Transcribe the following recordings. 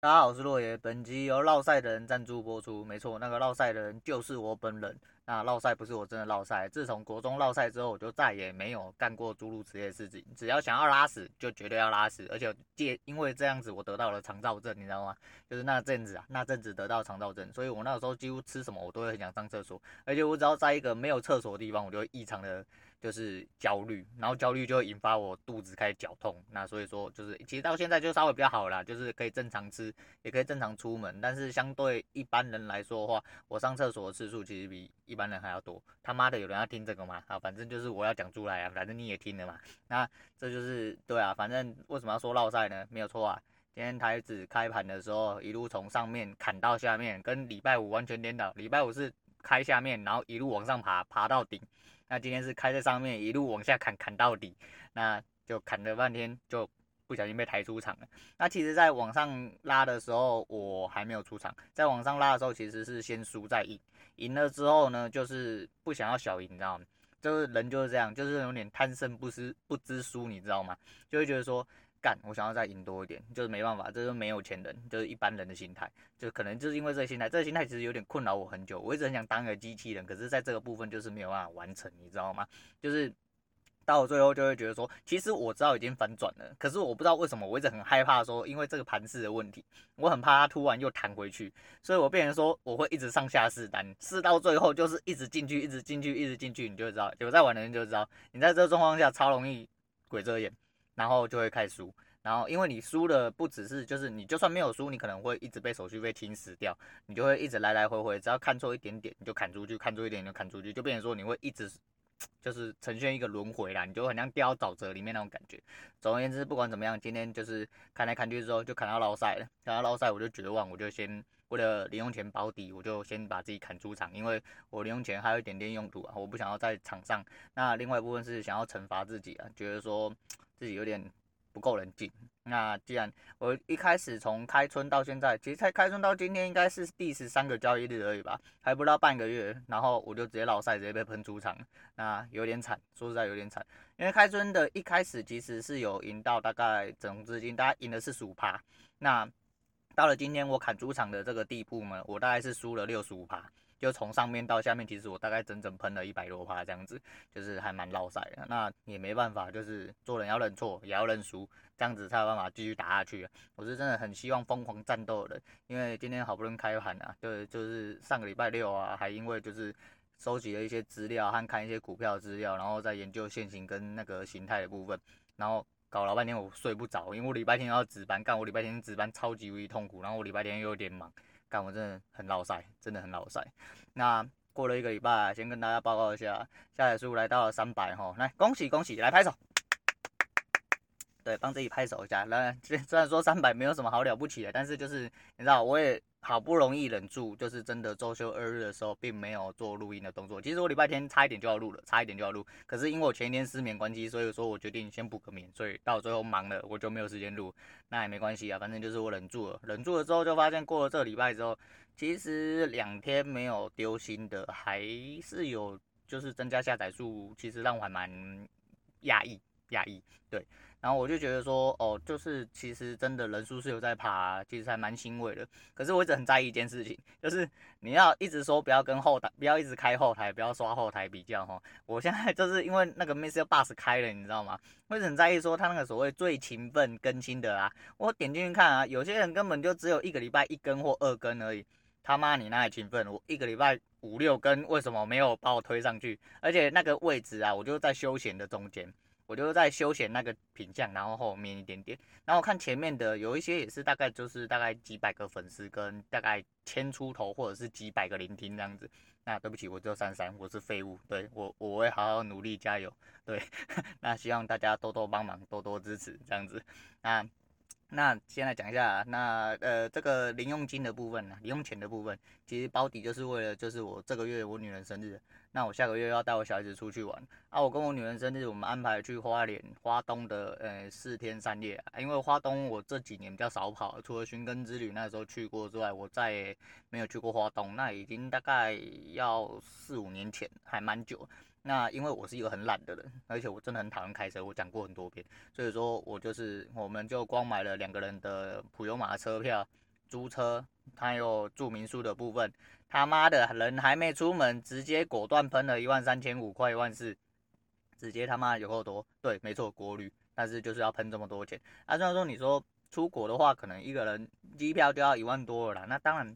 大家好，我是洛爷。本集由烙赛的人赞助播出。没错，那个烙赛的人就是我本人。那烙赛不是我真的烙赛。自从国中烙赛之后，我就再也没有干过诸如此类的事情。只要想要拉屎，就绝对要拉屎。而且借因为这样子，我得到了肠燥症，你知道吗？就是那阵子啊，那阵子得到肠燥症，所以我那个时候几乎吃什么，我都会很想上厕所。而且我只要在一个没有厕所的地方，我就会异常的。就是焦虑，然后焦虑就会引发我肚子开始绞痛，那所以说就是其实到现在就稍微比较好啦，就是可以正常吃，也可以正常出门，但是相对一般人来说的话，我上厕所的次数其实比一般人还要多。他妈的，有人要听这个吗？啊，反正就是我要讲出来啊，反正你也听了嘛。那这就是对啊，反正为什么要说烙赛呢？没有错啊，今天台指开盘的时候一路从上面砍到下面，跟礼拜五完全颠倒。礼拜五是开下面，然后一路往上爬，爬到顶。那今天是开在上面，一路往下砍，砍到底，那就砍了半天，就不小心被抬出场了。那其实，在往上拉的时候，我还没有出场。在往上拉的时候，其实是先输再赢，赢了之后呢，就是不想要小赢，你知道吗？就是人就是这样，就是有点贪胜不知不知输，你知道吗？就会觉得说。干，我想要再赢多一点，就是没办法，这是没有钱人，就是一般人的心态，就可能就是因为这个心态，这个心态其实有点困扰我很久。我一直很想当个机器人，可是在这个部分就是没有办法完成，你知道吗？就是到最后就会觉得说，其实我知道已经反转了，可是我不知道为什么，我一直很害怕说，因为这个盘势的问题，我很怕它突然又弹回去，所以我变成说我会一直上下试单，试到最后就是一直进去，一直进去，一直进去，你就知道，有在玩的人就知道，你在这个状况下超容易鬼遮眼。然后就会开始输，然后因为你输的不只是，就是你就算没有输，你可能会一直被手续费侵蚀掉，你就会一直来来回回，只要看错一点点，你就砍出去，看错一点点就砍出去，就变成说你会一直 就是呈现一个轮回啦，你就很像掉到沼泽里面那种感觉。总而言之，不管怎么样，今天就是看来看去之后就砍到烙赛了，砍到烙赛我就绝望，我就先为了零用钱保底，我就先把自己砍出场，因为我零用钱还有一点点用途啊，我不想要在场上。那另外一部分是想要惩罚自己啊，觉得说。自己有点不够冷静。那既然我一开始从开春到现在，其实才开春到今天应该是第十三个交易日而已吧，还不到半个月，然后我就直接老赛，直接被喷出场，那有点惨，说实在有点惨。因为开春的一开始其实是有赢到大概总资金，大概赢的是十五趴。那到了今天我砍出场的这个地步呢，我大概是输了六十五趴。就从上面到下面，其实我大概整整喷了一百多趴这样子，就是还蛮烙赛的。那也没办法，就是做人要认错，也要认输，这样子才有办法继续打下去。我是真的很希望疯狂战斗的，因为今天好不容易开盘啊，就就是上个礼拜六啊，还因为就是收集了一些资料和看一些股票资料，然后再研究线型跟那个形态的部分，然后搞了半天我睡不着，因为我礼拜天要值班，干我礼拜天值班超级无敌痛苦，然后我礼拜天又有点忙。干我真的很老塞，真的很老塞。那过了一个礼拜，先跟大家报告一下，下载数来到了三百哈，来恭喜恭喜，来拍手。对，帮自己拍手一下。来，虽然说三百没有什么好了不起的，但是就是你知道，我也。好不容易忍住，就是真的周休二日的时候，并没有做录音的动作。其实我礼拜天差一点就要录了，差一点就要录，可是因为我前一天失眠关机，所以说我决定先补个眠，所以到最后忙了，我就没有时间录。那也没关系啊，反正就是我忍住了，忍住了之后就发现过了这个礼拜之后，其实两天没有丢新的，还是有就是增加下载数，其实让我还蛮讶异，压抑，对。然后我就觉得说，哦，就是其实真的人数是有在爬，其实还蛮欣慰的。可是我一直很在意一件事情，就是你要一直说不要跟后台，不要一直开后台，不要刷后台比较哈。我现在 就是因为那个 Mister Bus 开了，你知道吗？我一直很在意说他那个所谓最勤奋更新的啊，我点进去看啊，有些人根本就只有一个礼拜一更或二更而已。他妈你那里勤奋，我一个礼拜五六更，为什么没有把我推上去？而且那个位置啊，我就在休闲的中间。我就在休闲那个品相，然后后面一点点，然后看前面的有一些也是大概就是大概几百个粉丝跟大概千出头或者是几百个聆听这样子。那对不起，我只有三三，我是废物。对，我我会好好努力加油。对，那希望大家多多帮忙，多多支持这样子。那那先来讲一下，那呃这个零用金的部分呢，零用钱的部分，其实包底就是为了就是我这个月我女人生日。那我下个月要带我小孩子出去玩啊！我跟我女人生日，我们安排去花莲花东的呃四天三夜。因为花东我这几年比较少跑，除了寻根之旅那时候去过之外，我再也没有去过花东。那已经大概要四五年前，还蛮久。那因为我是一个很懒的人，而且我真的很讨厌开车，我讲过很多遍，所以说我就是我们就光买了两个人的普悠玛车票。租车，还有住民宿的部分，他妈的人还没出门，直接果断喷了一万三千五，块一万四，直接他妈有够多。对，没错，国旅，但是就是要喷这么多钱。啊，虽然说你说出国的话，可能一个人机票就要一万多了啦，那当然。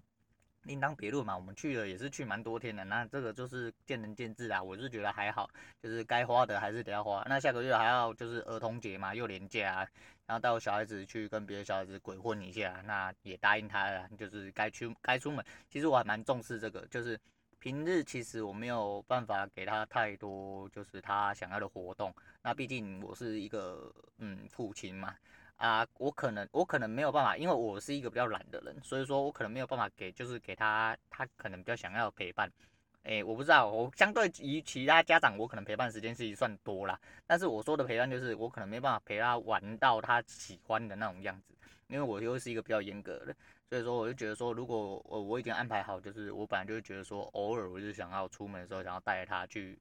另当别论嘛，我们去了也是去蛮多天的，那这个就是见仁见智啦。我是觉得还好，就是该花的还是得要花。那下个月还要就是儿童节嘛，又连假啊，然后带我小孩子去跟别的小孩子鬼混一下，那也答应他了，就是该去该出门。其实我还蛮重视这个，就是平日其实我没有办法给他太多就是他想要的活动，那毕竟我是一个嗯父亲嘛。啊，我可能我可能没有办法，因为我是一个比较懒的人，所以说我可能没有办法给，就是给他他可能比较想要陪伴。诶，我不知道，我相对于其他家长，我可能陪伴时间是算多啦。但是我说的陪伴就是我可能没办法陪他玩到他喜欢的那种样子，因为我又是一个比较严格的，所以说我就觉得说，如果我我已经安排好，就是我本来就是觉得说，偶尔我就想要出门的时候，想要带他去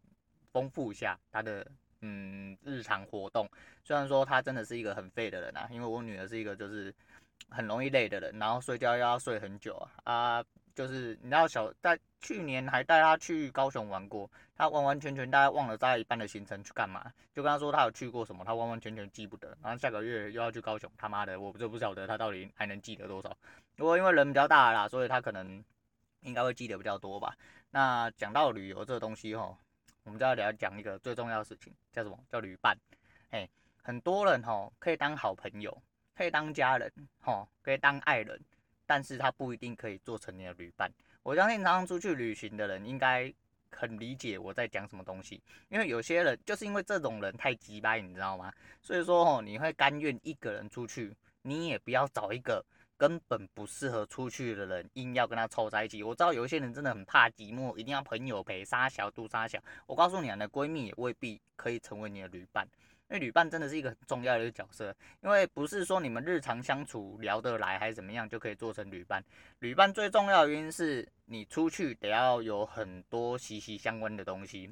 丰富一下他的。嗯，日常活动虽然说他真的是一个很废的人啊，因为我女儿是一个就是很容易累的人，然后睡觉又要睡很久啊啊，就是你知道小在去年还带她去高雄玩过，她完完全全大概忘了大概一半的行程去干嘛，就跟她说她有去过什么，她完完全全记不得，然后下个月又要去高雄，他妈的我就不晓得她到底还能记得多少，不过因为人比较大啦，所以她可能应该会记得比较多吧。那讲到旅游这东西齁。我们就要聊讲一个最重要的事情，叫什么？叫旅伴。哎，很多人哈可以当好朋友，可以当家人，哈可以当爱人，但是他不一定可以做成你的旅伴。我相信常常出去旅行的人应该很理解我在讲什么东西，因为有些人就是因为这种人太鸡掰，你知道吗？所以说哦，你会甘愿一个人出去，你也不要找一个。根本不适合出去的人，硬要跟他凑在一起。我知道有一些人真的很怕寂寞，一定要朋友陪，杀小肚杀小。我告诉你啊，你的闺蜜也未必可以成为你的旅伴，因为旅伴真的是一个很重要的一个角色。因为不是说你们日常相处聊得来还是怎么样就可以做成旅伴。旅伴最重要的原因是你出去得要有很多息息相关的东西。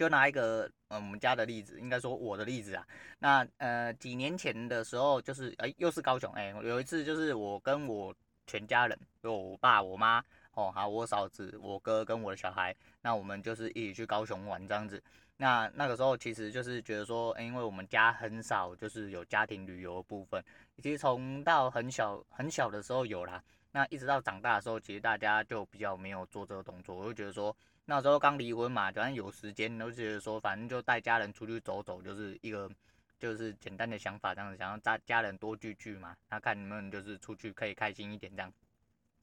就拿一个嗯我们家的例子，应该说我的例子啊。那呃几年前的时候，就是哎又是高雄哎，有一次就是我跟我全家人，就我爸我妈哦，还有我嫂子、我哥跟我的小孩，那我们就是一起去高雄玩这样子。那那个时候其实就是觉得说，因为我们家很少就是有家庭旅游的部分，其实从到很小很小的时候有啦，那一直到长大的时候，其实大家就比较没有做这个动作，我就觉得说。那时候刚离婚嘛，反正有时间，都觉得说，反正就带家人出去走走，就是一个就是简单的想法，这样子，想要家家人多聚聚嘛，那看你们就是出去可以开心一点这样。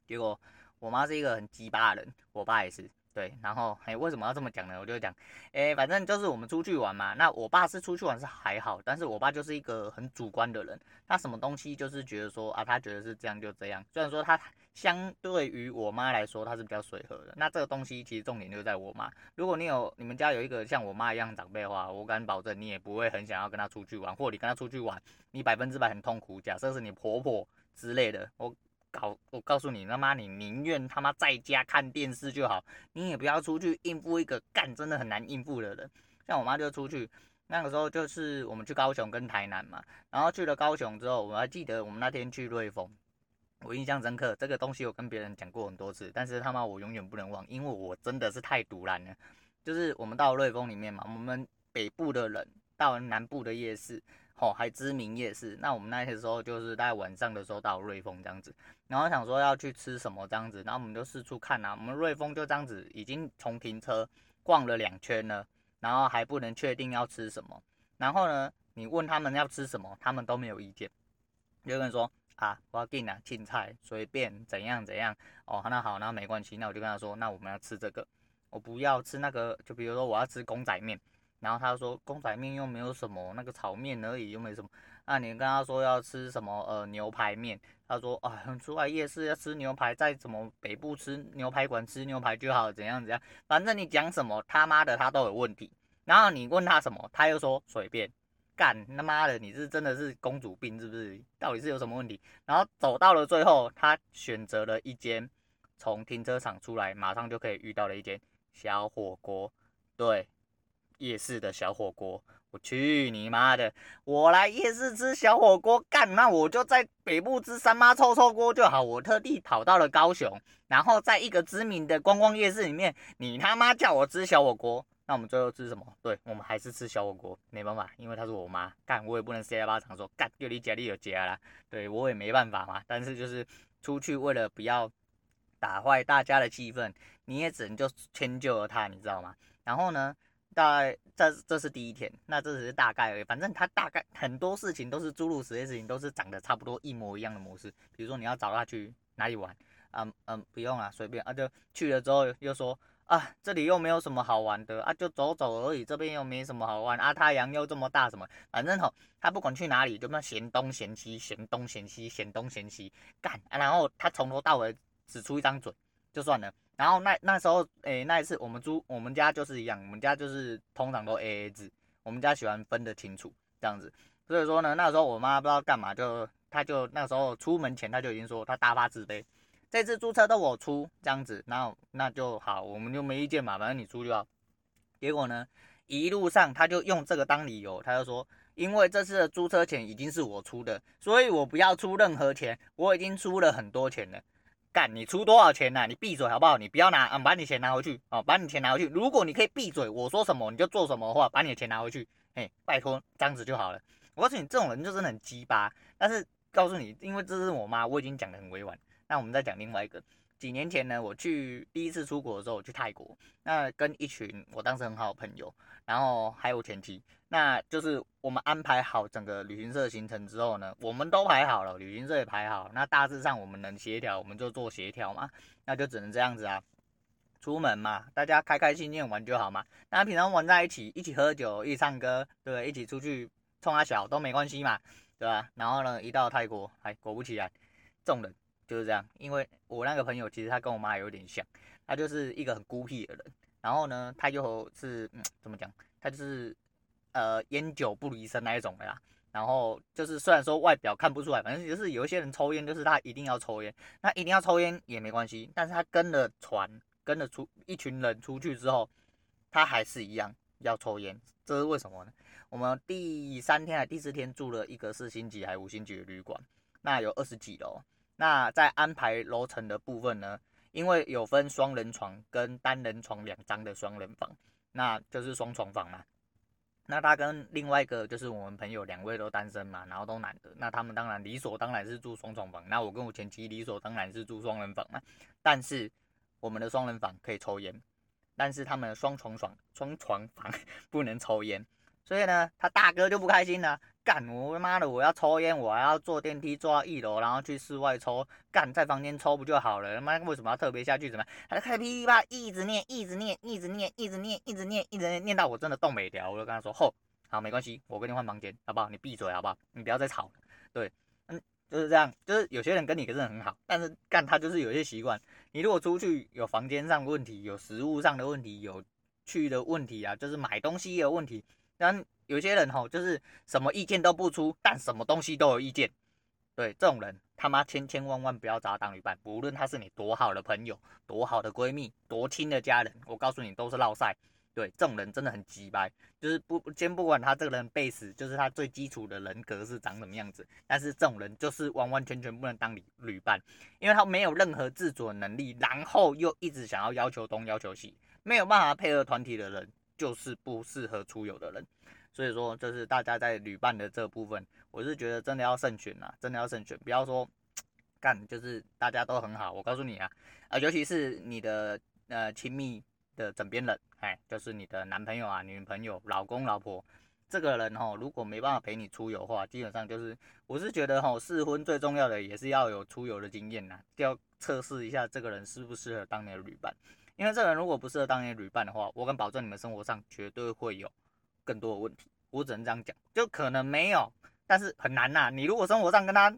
结果我妈是一个很鸡巴的人，我爸也是。对，然后哎，为什么要这么讲呢？我就讲，哎，反正就是我们出去玩嘛。那我爸是出去玩是还好，但是我爸就是一个很主观的人，他什么东西就是觉得说啊，他觉得是这样就这样。虽然说他相对于我妈来说，他是比较随和的。那这个东西其实重点就在我妈。如果你有你们家有一个像我妈一样长辈的话，我敢保证你也不会很想要跟他出去玩，或你跟他出去玩，你百分之百很痛苦。假设是你婆婆之类的，我。搞，我告诉你，他妈你宁愿他妈在家看电视就好，你也不要出去应付一个干真的很难应付的人。像我妈就出去，那个时候就是我们去高雄跟台南嘛，然后去了高雄之后，我还记得我们那天去瑞丰，我印象深刻，这个东西我跟别人讲过很多次，但是他妈我永远不能忘，因为我真的是太赌烂了。就是我们到瑞丰里面嘛，我们北部的人到南部的夜市。哦，还知名夜市。那我们那些时候就是在晚上的时候到瑞丰这样子，然后想说要去吃什么这样子，然后我们就四处看啊。我们瑞丰就这样子，已经从停车逛了两圈了，然后还不能确定要吃什么。然后呢，你问他们要吃什么，他们都没有意见，就跟你说啊，我要订啊，青菜随便怎样怎样。哦，那好，那没关系，那我就跟他说，那我们要吃这个，我不要吃那个，就比如说我要吃公仔面。然后他说公仔面又没有什么，那个炒面而已又没什么。那你跟他说要吃什么呃牛排面，他说啊出来夜市要吃牛排，在什么北部吃牛排馆吃牛排就好，怎样怎样，反正你讲什么他妈的他都有问题。然后你问他什么，他又说随便干，他妈的你是真的是公主病是不是？到底是有什么问题？然后走到了最后，他选择了一间从停车场出来马上就可以遇到的一间小火锅，对。夜市的小火锅，我去你妈的！我来夜市吃小火锅干，那我就在北部吃三妈臭臭锅就好。我特地跑到了高雄，然后在一个知名的观光夜市里面，你他妈叫我吃小火锅，那我们最后吃什么？对，我们还是吃小火锅，没办法，因为她是我妈干，我也不能塞巴掌说干，就你家里有家啦，对我也没办法嘛。但是就是出去为了不要打坏大家的气氛，你也只能就迁就了他，你知道吗？然后呢？大概这这是第一天，那这只是大概而已。反正他大概很多事情都是诸如此类事情，都是长得差不多一模一样的模式。比如说你要找他去哪里玩，嗯嗯，不用了，随便啊，就去了之后又说啊，这里又没有什么好玩的啊，就走走而已，这边又没什么好玩啊，太阳又这么大什么，反正吼，他不管去哪里就那嫌东嫌西，嫌东嫌西，嫌东嫌西干，啊，然后他从头到尾只出一张嘴就算了。然后那那时候，诶、那一次我们租我们家就是一样，我们家就是通常都 A A 制，我们家喜欢分得清楚这样子。所以说呢，那时候我妈不知道干嘛，就她就那时候出门前她就已经说她大发慈悲，这次租车都我出这样子，然后那就好，我们就没意见嘛，反正你出就好。结果呢，一路上她就用这个当理由，她就说，因为这次的租车钱已经是我出的，所以我不要出任何钱，我已经出了很多钱了。干，你出多少钱呐、你闭嘴好不好？你不要拿，嗯，把你钱拿回去哦，把你钱拿回去。如果你可以闭嘴，我说什么你就做什么的话，把你的钱拿回去，嘿，拜托，这样子就好了。我告诉你，这种人就是很鸡巴。但是告诉你，因为这是我妈，我已经讲得很委婉。那我们再讲另外一个。几年前呢，我去第一次出国的时候，我去泰国，那跟一群我当时很好的朋友，然后还有前妻，那就是我们安排好整个旅行社行程之后呢，我们都排好了，旅行社也排好，那大致上我们能协调，我们就做协调嘛，那就只能这样子啊，出门嘛，大家开开心心玩就好嘛，那平常玩在一起，一起喝酒，一起唱歌，对，一起出去冲啊小都没关系嘛，对吧？然后呢，一到泰国，哎果不其然，众人。就是这样，因为我那个朋友其实他跟我妈有点像，他就是一个很孤僻的人，然后呢，他就是嗯，怎么讲，他就是呃烟酒不离身那一种的啦。然后就是虽然说外表看不出来，反正就是有一些人抽烟，就是他一定要抽烟，那一定要抽烟也没关系，但是他跟了船，跟了出一群人出去之后，他还是一样要抽烟，这是为什么呢？我们第三天还第四天住了一个四星级还五星级的旅馆，那有二十几楼。那在安排楼层的部分呢，因为有分双人床跟单人床两张的双人房，那就是双床房嘛。那他跟另外一个就是我们朋友两位都单身嘛，然后都男的，那他们当然理所当然是住双床房。那我跟我前妻理所当然是住双人房嘛。但是我们的双人房可以抽烟，但是他们的双床床双床房 不能抽烟，所以呢，他大哥就不开心了。干我他妈的！我要抽烟，我还要坐电梯坐到一楼，然后去室外抽。干在房间抽不就好了？他妈为什么要特别下去？怎么还开始噼里啪一直念，一直念，一直念，一直念，一直念，一直念，念到我真的动没了。我就跟他说：吼，好，没关系，我跟你换房间，好不好？你闭嘴，好不好？你不要再吵。对，嗯，就是这样。就是有些人跟你可是很好，但是干他就是有些习惯。你如果出去有房间上的问题，有食物上的问题，有去的问题啊，就是买东西有问题，但。有些人吼，就是什么意见都不出，但什么东西都有意见。对，这种人他妈千千万万不要找他当旅伴，无论他是你多好的朋友、多好的闺蜜、多亲的家人，我告诉你都是落赛。对，这种人真的很鸡掰，就是不先不管他这个人 base，就是他最基础的人格是长什么样子，但是这种人就是完完全全不能当旅旅伴，因为他没有任何自主的能力，然后又一直想要要求东要求西，没有办法配合团体的人，就是不适合出游的人。所以说，就是大家在旅伴的这部分，我是觉得真的要慎选呐，真的要慎选，不要说干，就是大家都很好。我告诉你啊，啊，尤其是你的呃亲密的枕边人，哎，就是你的男朋友啊、女朋友、老公、老婆，这个人哦，如果没办法陪你出游的话，基本上就是，我是觉得哈，试婚最重要的也是要有出游的经验呐，要测试一下这个人适不适合当你的旅伴，因为这个人如果不适合当你的旅伴的话，我敢保证你们生活上绝对会有。更多的问题，我只能这样讲，就可能没有，但是很难呐、你如果生活上跟他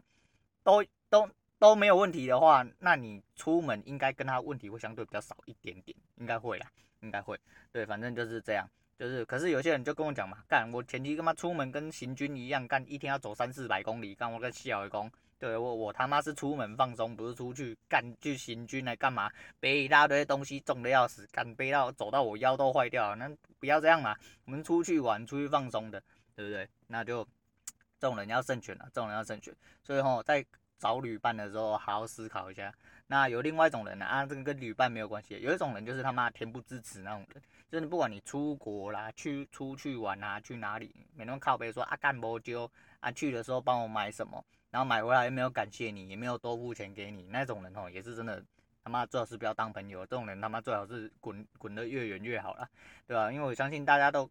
都都都没有问题的话，那你出门应该跟他问题会相对比较少一点点，应该会啦，应该会。对，反正就是这样，就是。可是有些人就跟我讲嘛，干我前期跟他出门跟行军一样，干一天要走三四百公里，干我跟小外公，对我我他妈是出门放松，不是出去干去行军来干嘛？背一大堆东西重的要死，干背到走到我腰都坏掉了，那不要这样嘛。我们出去玩，出去放松的，对不对？那就这种人要慎选了，这种人要慎选。所以吼，在找旅伴的时候，好好思考一下。那有另外一种人呢，啊，这个跟旅伴没有关系。有一种人就是他妈恬不知耻那种人，就是不管你出国啦，去出去玩啊，去哪里，每天靠背说啊干不就啊，去的时候帮我买什么。然后买回来又没有感谢你，也没有多付钱给你，那种人哦，也是真的他妈最好是不要当朋友。这种人他妈最好是滚滚得越远越好了，对吧？因为我相信大家都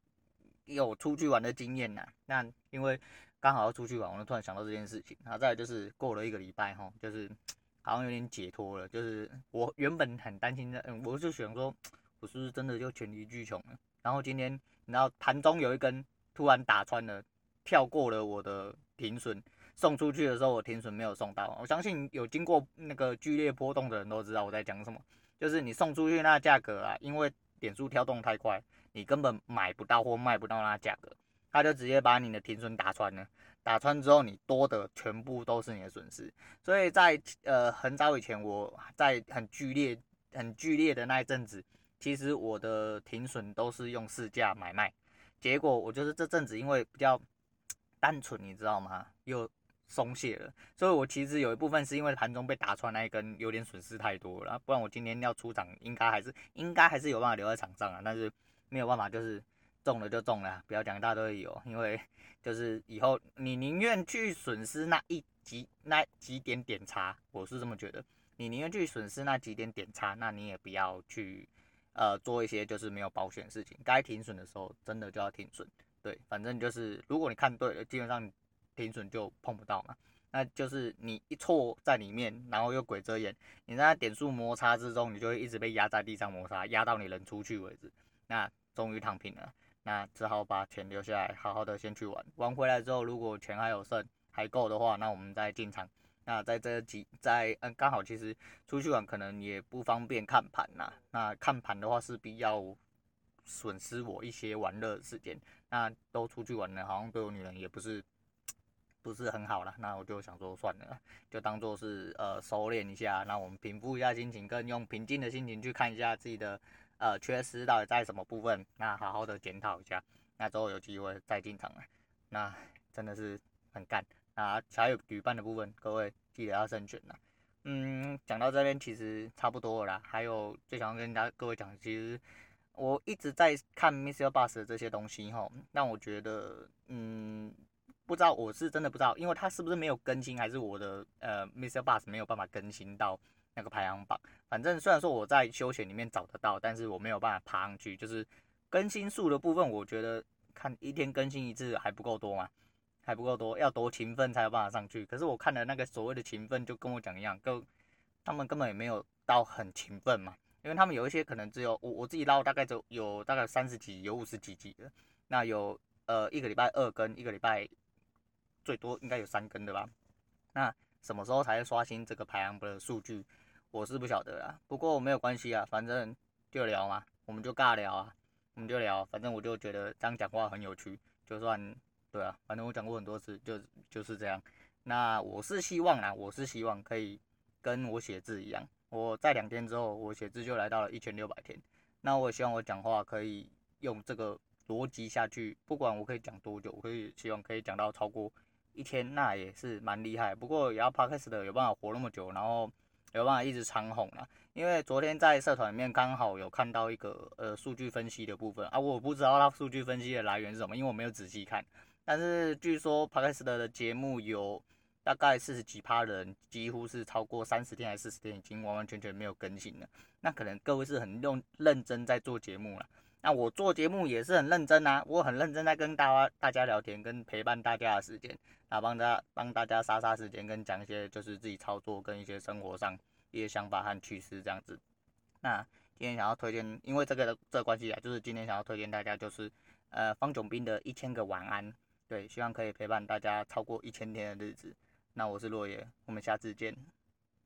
有出去玩的经验呐。那因为刚好要出去玩，我就突然想到这件事情。然后再来就是过了一个礼拜哈，就是 好像有点解脱了。就是我原本很担心的，嗯，我就想说，我是不是真的就全力巨穷了？然后今天你知道盘中有一根突然打穿了，跳过了我的停损。送出去的时候，我停损没有送到。我相信有经过那个剧烈波动的人都知道我在讲什么，就是你送出去那价格啊，因为点数跳动太快，你根本买不到或卖不到那价格，他就直接把你的停损打穿了。打穿之后，你多的全部都是你的损失。所以在呃很早以前，我在很剧烈、很剧烈的那一阵子，其实我的停损都是用市价买卖。结果我就是这阵子因为比较 单纯，你知道吗？又松懈了，所以我其实有一部分是因为盘中被打穿那一根有点损失太多了，不然我今天要出场应该还是应该还是有办法留在场上啊，但是没有办法，就是中了就中了，不要讲一大堆理由，因为 就是以后你宁愿去损失那一几那几点点差，我是这么觉得，你宁愿去损失那几点点差，那你也不要去呃做一些就是没有保险的事情，该停损的时候真的就要停损，对，反正就是如果你看对了，基本上。停损就碰不到嘛，那就是你一错在里面，然后又鬼遮眼，你在点数摩擦之中，你就会一直被压在地上摩擦，压到你人出去为止。那终于躺平了，那只好把钱留下来，好好的先去玩。玩回来之后，如果钱还有剩，还够的话，那我们再进场。那在这几在嗯，刚好其实出去玩可能也不方便看盘呐。那看盘的话，是必要损失我一些玩乐时间。那都出去玩了，好像对我女人也不是。不是很好了，那我就想说算了，就当做是呃收敛一下，那我们平复一下心情，更用平静的心情去看一下自己的呃缺失到底在什么部分，那好好的检讨一下，那之后有机会再进场了，那真的是很干。那还有旅伴的部分，各位记得要慎选呐。嗯，讲到这边其实差不多了啦，还有最想要跟大家各位讲，其实我一直在看 Mr. Bus 的这些东西哈，让我觉得嗯。不知道我是真的不知道，因为它是不是没有更新，还是我的呃 Mr. Bus 没有办法更新到那个排行榜。反正虽然说我在休闲里面找得到，但是我没有办法爬上去。就是更新数的部分，我觉得看一天更新一次还不够多嘛，还不够多，要多勤奋才有办法上去。可是我看的那个所谓的勤奋，就跟我讲一样，就他们根本也没有到很勤奋嘛，因为他们有一些可能只有我我自己捞大概就有大概三十几，有五十几集的，那有呃一个礼拜二更，一个礼拜。最多应该有三根的吧？那什么时候才会刷新这个排行榜的数据？我是不晓得啊。不过没有关系啊，反正就聊嘛，我们就尬聊啊，我们就聊。反正我就觉得这样讲话很有趣，就算对啊，反正我讲过很多次，就就是这样。那我是希望啊，我是希望可以跟我写字一样，我在两天之后，我写字就来到了一千六百天。那我也希望我讲话可以用这个逻辑下去，不管我可以讲多久，我可以希望可以讲到超过。一天那也是蛮厉害，不过也要 Podcast 的有办法活那么久，然后有办法一直长红啊。因为昨天在社团里面刚好有看到一个呃数据分析的部分啊，我不知道它数据分析的来源是什么，因为我没有仔细看。但是据说 Podcast 的节目有大概四十几趴人，几乎是超过三十天还是四十天已经完完全全没有更新了。那可能各位是很用认真在做节目了。那我做节目也是很认真啊，我很认真在跟大家大家聊天，跟陪伴大家的时间，那，帮大家帮大家杀杀时间，跟讲一些就是自己操作跟一些生活上一些想法和趣事这样子。那今天想要推荐，因为这个这个关系啊，就是今天想要推荐大家就是呃方炯斌的一千个晚安，对，希望可以陪伴大家超过一千天的日子。那我是落叶，我们下次见。